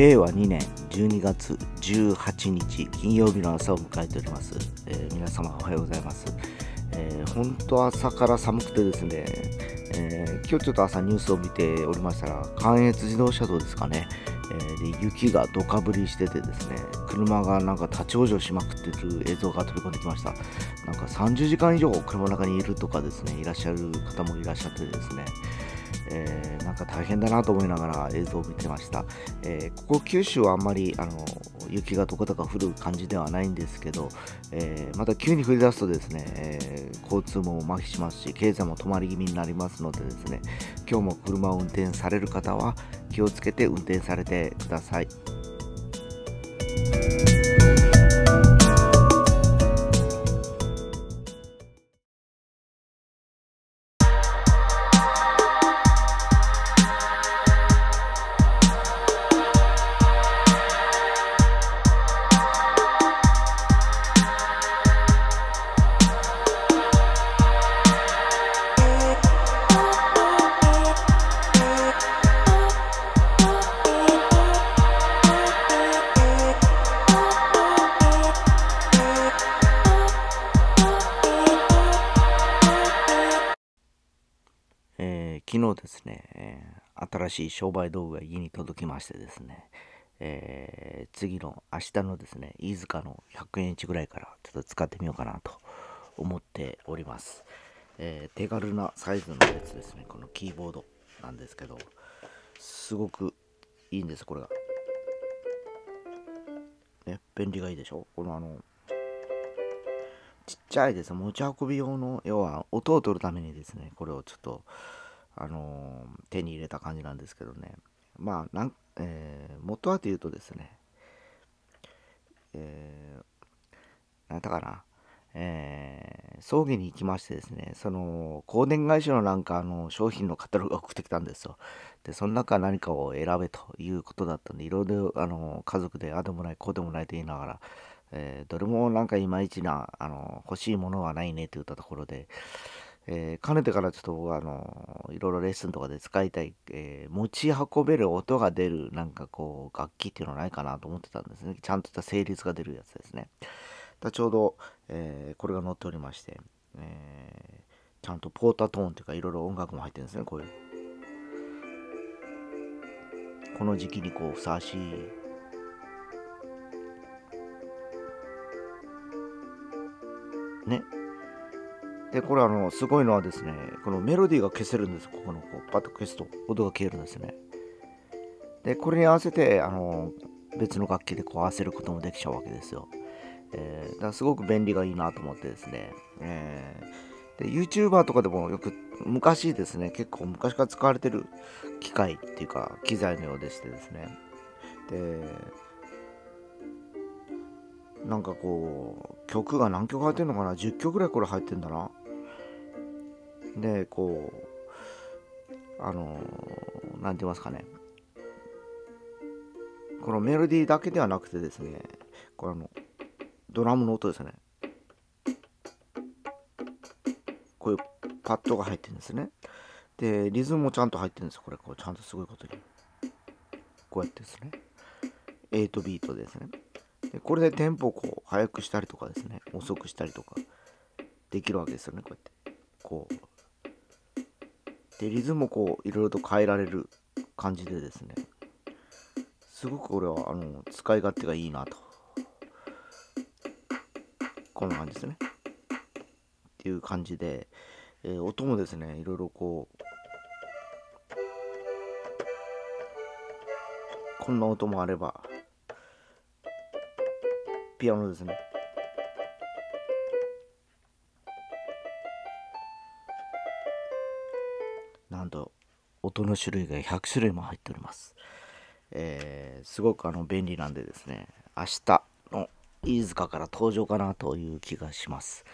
令和2年12月18日金曜日の朝を迎えております、えー、皆様おはようございます、えー、本当朝から寒くてですね、えー、今日ちょっと朝ニュースを見ておりましたら関越自動車道ですかね、えで雪がどかぶりしててですね車がなんか立ち往生しまくってる映像が飛び込んできました。なんか30時間以上車の中にいるとかですねいらっしゃる方もいらっしゃってですねえー、なんか大変だなと思いながら映像を見てました、えー、ここ九州はあんまりあの雪がどこだか降る感じではないんですけど、えー、また急に降り出すとですね、え交通も麻痺しますし経済も止まり気味になりますのでですね今日も車を運転される方は気をつけて運転されてください。ですね、新しい商売道具が家に届きましてですね、えー、次の明日のですね、飯塚の100円市ぐらいからちょっと使ってみようかなと思っております。えー、手軽なサイズのやつですね、このキーボードなんですけど、すごくいいんです、これが。ね、便利がいいでしょ？このあの、ちっちゃいです。持ち運び用の、要は音を取るためにですね、これをちょっと、あの、手に入れた感じなんですけどねまあなん、えー、元はというとですねえー、なんだかなえー、葬儀に行きましてですね、その、香典会社のなんかあの商品のカタログが送ってきたんですよ。で、その中何かを選べということだったんで、いろいろあの家族であでもない、こうでもないと言いながら、えー、どれもなんかいまいちな、あの、欲しいものはないねと言ったところで、えー、かねてからちょっとあのいろいろレッスンとかで使いたい、えー、持ち運べる音が出るなんかこう楽器っていうのないかなと思ってたんですね。ちゃんとした成立が出るやつですね。だちょうど、えー、これが載っておりまして、えちゃんとポータトーンっていうかいろいろ音楽も入ってるんですねこういう。この時期にこうふさわしい。ね。で、これあの、すごいのはですね、このメロディーが消せるんです。ここのこうパッと消すと音が消えるんですね。で、これに合わせて、あの、別の楽器でこう合わせることもできちゃうわけですよ。えー、だからすごく便利がいいなと思ってですね。えー、で、YouTuber とかでもよく昔ですね、結構昔から使われてる機械っていうか機材のようでしてですね。で、なんかこう、曲が何曲入ってんのかな ?10 曲ぐらいこれ入ってんだな。でこうあの何て言いますかね。このメロディーだけではなくてですねこれあのドラムの音ですね。こういうパッドが入ってるんですね。でリズムもちゃんと入ってるんですこれこうちゃんとすごいことに。こうやってですね。8ビートですね。でこれでテンポをこう速くしたりとかですね。遅くしたりとか。できるわけですよねこうやって。こう。でリズムをこういろいろと変えられる感じでですね。すごく俺はあの使い勝手がいいなと。こんな感じですね。っていう感じで、えー、音もですねいろいろこう。こんな音もあればピアノですね。音の種類が100種類も入っております。えー、すごくあの便利なんでですね、明日の飯塚から登場かなという気がします。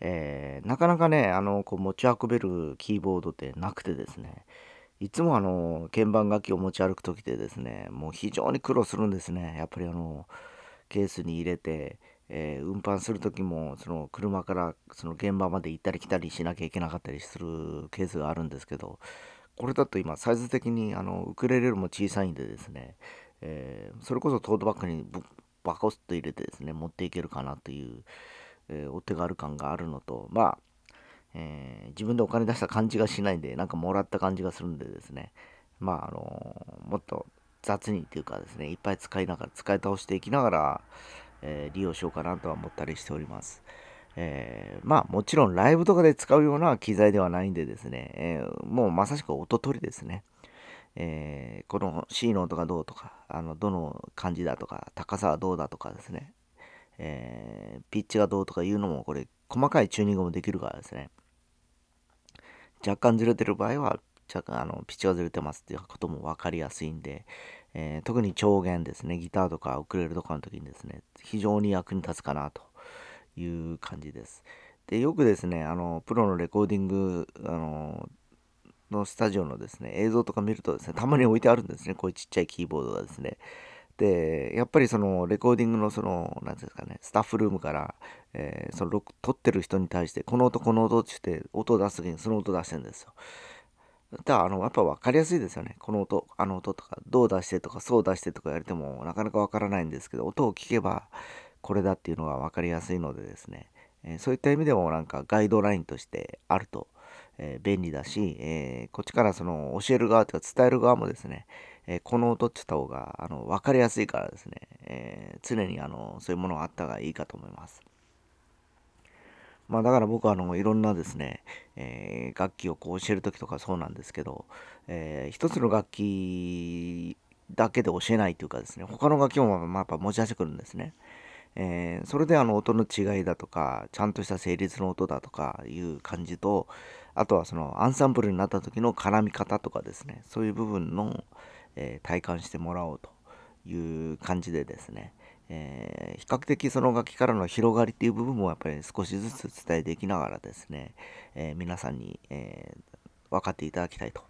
えー、なかなかね、あのこう持ち運べるキーボードってなくてですね、いつもあの鍵盤楽器を持ち歩く時でですね、もう非常に苦労するんですね。やっぱりあのケースに入れて、えー、運搬する時もその車からその現場まで行ったり来たりしなきゃいけなかったりするケースがあるんですけどこれだと今サイズ的にあのウクレレも小さいんでですね、えー、それこそトートバッグにバコスと入れてですね持っていけるかなという、えー、お手軽感があるのとまあ、えー、自分でお金出した感じがしないんでなんかもらった感じがするんでですねまああのもっと雑にっていうかですねいっぱい使いながら使い倒していきながら、え利用しようかなとは思ったりしております。えー、まあもちろんライブとかで使うような機材ではないんでですね、えー、もうまさしく音取りですね。えー、この C の音がどうとか、あのどの感じだとか、高さはどうだとかですね、えピッチがどうとかいうのもこれ細かいチューニングもできるからですね。若干ずれてる場合は、若干あのピッチがずれてますっていうことも分かりやすいんで、え特に調弦ですね、ギターとかウクレレとかの時にですね、非常に役に立つかなという感じです。で、よくですね、あの、プロのレコーディング、あの、のスタジオのですね、映像とか見るとですね、たまに置いてあるんですね、こういうちっちゃいキーボードがですね。で、やっぱりそのレコーディングのその、なんですかね、スタッフルームから、えー、その撮ってる人に対して、この音、この音って言って、音を出す時にその音出してるんですよ。だあの、やっぱ分かりやすいですよね。この音、あの音とか、どう出してとか、そう出してとか言われても、なかなか分からないんですけど、音を聞けば、これだっていうのが分かりやすいのでですね、え、そういった意味でもなんかガイドラインとしてあると、え、便利だし、え、こっちからその教える側というか伝える側もですね、えこの音って言った方があの分かりやすいからですね、え常にあのそういうものがあった方がいいかと思います。まあだから僕はあのいろんなですね、えー、楽器をこう教える時とかそうなんですけど、えー、一つの楽器だけで教えないというかですね、他の楽器もまあやっぱ持ち出してくるんですね。えー、それであの音の違いだとか、ちゃんとした成立の音だとかいう感じと、あとはそのアンサンブルになった時の絡み方とかですね、そういう部分の、えー、体感してもらおうという感じでですね、えー、比較的その楽器からの広がりっていう部分もやっぱり少しずつ伝えていきながらですね、え皆さんに、え分かっていただきたいと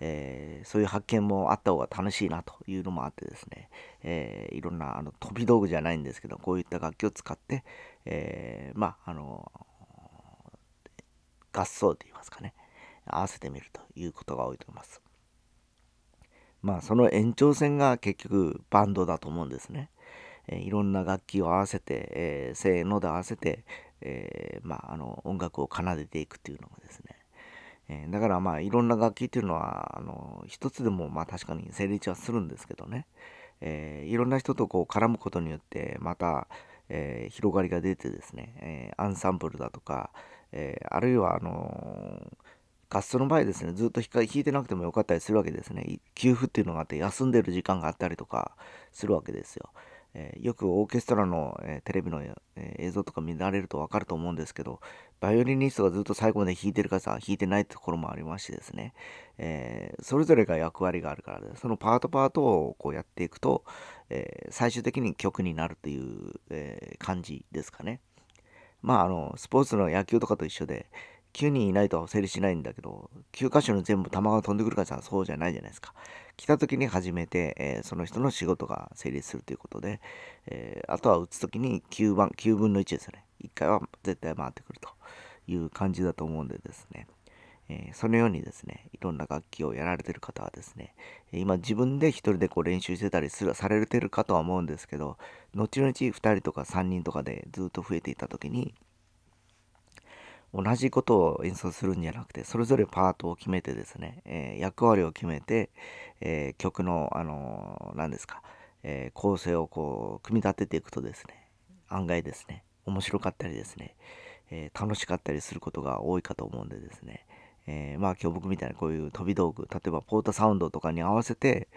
えー、そういう発見もあった方が楽しいなというのもあってですね、えー、いろんなあの飛び道具じゃないんですけどこういった楽器を使って、えー、まああの合奏といいますかね合わせてみるということが多いと思います。まあその延長線が結局バンドだと思うんですね。えー、いろんな楽器を合わせて、えー、せーので合わせて、えー、まあ、あの音楽を奏でていくっていうのがですね、えー、だからまあいろんな楽器っていうのはあの一つでもまあ確かに成立はするんですけどね、えー、いろんな人とこう絡むことによってまた、えー、広がりが出てですね、えアンサンブルだとか、えあるいはあの合奏の場合ですねずっと弾いてなくてもよかったりするわけですね給付っていうのがあって休んでる時間があったりとかするわけですよ。えー、よくオーケストラの、え、テレビの、え、映像とか見られると分かると思うんですけど、バイオリニストがずっと最後まで弾いてるかさ、弾いてないところもありましてですね、えそれぞれが役割があるからで、そのパートパートをこうやっていくと、え最終的に曲になるという、え感じですかね。まあ、あの、スポーツの野球とかと一緒で、9人いないと成立しないんだけど、9箇所に全部球が飛んでくるかじゃそうじゃないじゃないですか。来た時に初めて、えー、その人の仕事が成立するということで、えー、あとは打つ時に9番、9分の1ですね。1回は絶対回ってくるという感じだと思うんでですね。えー、そのようにですね、いろんな楽器をやられてる方はですね、今自分で一人でこう練習してたりするされてるかとは思うんですけど、後々2人とか3人とかでずっと増えていた時に、同じことを演奏するんじゃなくて、それぞれパートを決めてですね、えー、役割を決めて、えー、曲の、あのー、何ですか、え構成をこう、組み立てていくとですね、案外ですね、面白かったりですね、え楽しかったりすることが多いかと思うんでですね、えまあ今日僕みたいなこういう飛び道具、例えばポータサウンドとかに合わせて、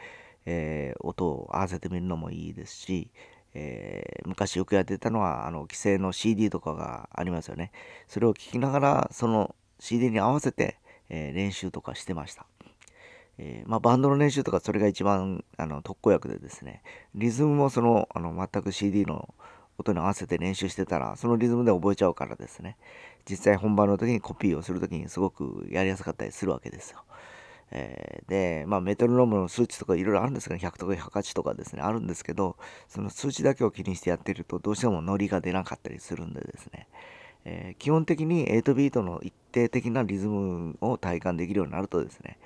え音を合わせてみるのもいいですし、えー、昔よくやってたのはあの規制の CD とかがありますよね。それを聴きながらその CD に合わせて、えー、練習とかしてました、えー、まあ、バンドの練習とかそれが一番あの特効薬でですね。リズムもそのあの全く CD の音に合わせて練習してたらそのリズムで覚えちゃうからですね。実際本番の時にコピーをする時にすごくやりやすかったりするわけですよ。えー、で、まあ、メトロノームの数値とかいろいろあるんですけど、100とか108とかですね、あるんですけど、その数値だけを気にしてやってると、どうしてもノリが出なかったりするんでですね、えー、基本的に8ビートの一定的なリズムを体感できるようになるとですね、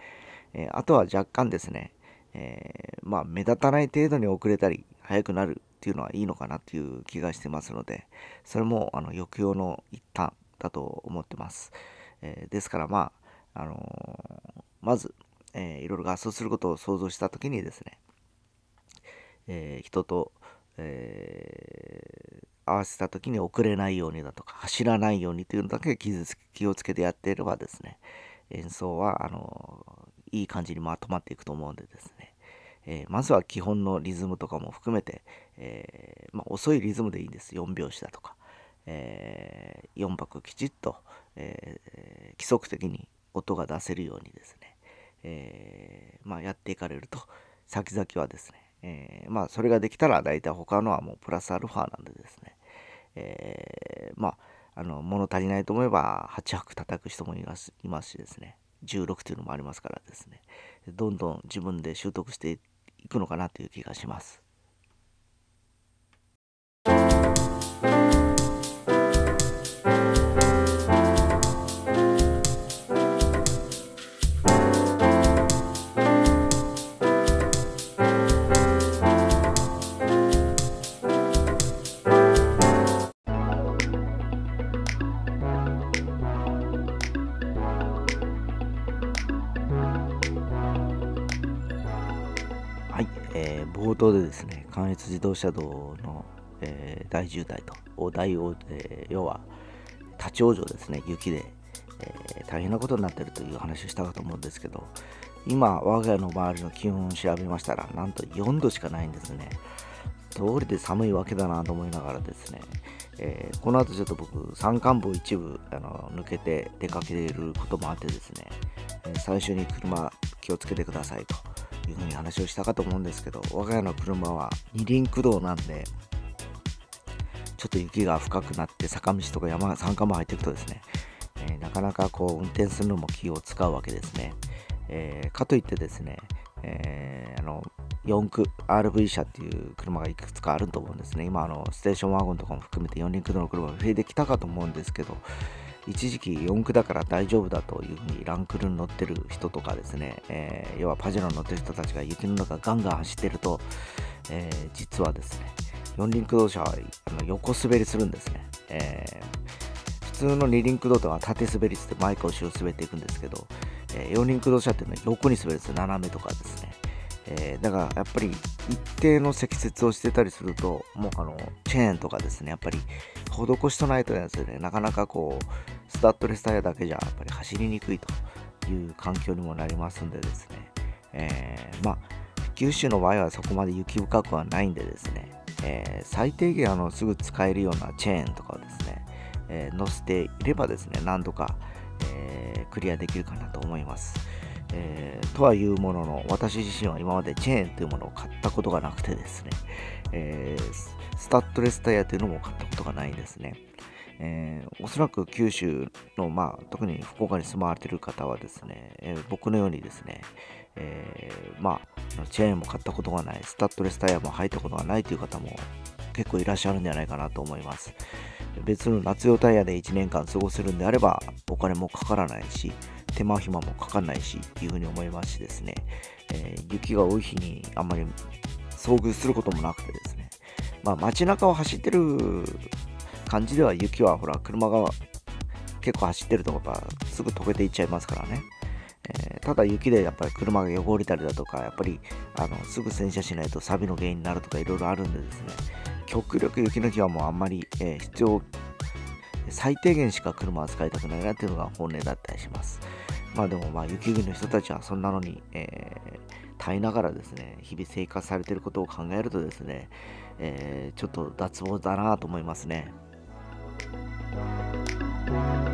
えー、あとは若干ですね、え、まあ、目立たない程度に遅れたり速くなるっていうのはいいのかなっていう気がしてますのでそれもあの抑揚の一端だと思ってます、え、ですからまあ、あの、まず、えー、いろいろ合奏することを想像した時にですね、え人と、え合わせた時に遅れないようにだとか走らないようにというのだけ気をつけてやっていればですね演奏はあのいい感じにまとまっていくと思うんでですねえー、まずは基本のリズムとかも含めて、えー、まあ、遅いリズムでいいんです。4拍子だとか、えー、4拍きちっと、え規則的に音が出せるようにですね、えまあ、やっていかれると。先々はですね、えまあ、それができたら大体他のはもうプラスアルファなんでですね、えまああの物足りないと思えば8拍叩く人もいますいますしですね。16というのもありますからですね。どんどん自分で習得していくのかなという気がします。えー、冒頭でですね、関越自動車道の、えー、大渋滞と、大大、えー、要は立ち往生ですね、雪で、え大変なことになっているという話をしたかと思うんですけど、今、我が家の周りの気温を調べましたら、なんと4度しかないんですね。通りで寒いわけだなと思いながらですね、えー、この後ちょっと僕、山間部を一部あの抜けて出かけることもあってですね、え、最初に車気をつけてくださいというふうに話をしたかと思うん。ですけど我が家の車は二輪駆動なん。でちょっと雪が深くなって坂道とか山山間も入っていくとですね、えー、なかなかこう運転するのも気を使うわけですね、えー、かといってですね、えー、あの4駆 RV 車っていう車がいくつかあると思うん。ですね今あのステーションワゴンとかも含めて4輪駆動の車が増えてきたかと思うん。ですけど一時期4駆だから大丈夫だというふうにランクルに乗ってる人とかですね、えー、要はパジェロに乗ってる人たちが雪の中ガンガン走ってると、えー、実はですね、四輪駆動車はあの横滑りするんですね。えー、普通の二輪駆動とは縦滑りして前か後ろ滑っていくんですけど、え四輪駆動車っていうのは横に滑るんですよ、斜めとかですね。えー、だからやっぱり一定の積雪をしてたりすると、もうあのチェーンとかですね、やっぱり施しとないとですね、なかなかこう、スタッドレスタイヤだけじゃやっぱり走りにくいという環境にもなりますんでですね、えー、まあ、九州の場合はそこまで雪深くはないんでですね、えー、最低限あのすぐ使えるようなチェーンとかをですね、えー、載せていればですね、何度か、えクリアできるかなと思います。えー、とはいうものの、私自身は今までチェーンというものを買ったことがなくてですね、えー、スタッドレスタイヤというのも買ったことがないんですね。えー、おそらく九州の、まあ、特に福岡に住まわれている方はですね、えー、僕のようにですね、えー、まあ、チェーンも買ったことがない、スタッドレスタイヤも履いたことがないという方も結構いらっしゃるんじゃないかなと思います。別の夏用タイヤで1年間過ごせるんであれば、お金もかからないし、手間暇もかかんないし、というふうに思いますしですね、えー、雪が多い日にあんまり遭遇することもなくてですね、まあ街中を走ってる感じでは雪はほら車が結構走ってるところはすぐ溶けていっちゃいますからね、えー、ただ雪でやっぱり車が汚れたりだとかやっぱりあのすぐ洗車しないと錆の原因になるとかいろいろあるんでですね。極力雪の日はもうあんまり、えー、必要最低限しか車は使いたくないなっていうのが本音だったりします。まあでもまあ雪国の人たちはそんなのに、えー、耐えながらですね日々生活されてることを考えるとですね、えー、ちょっと脱帽だなと思いますね。Música